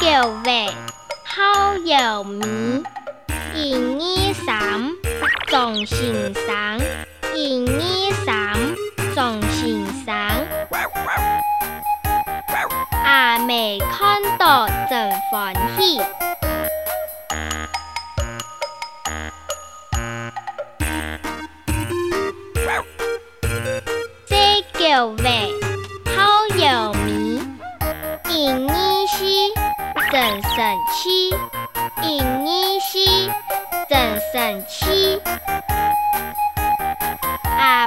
叫话好有味，一二三，总先生，一二三，总先生。阿妹看到真欢喜。这叫话真神气一捏吸真神气啊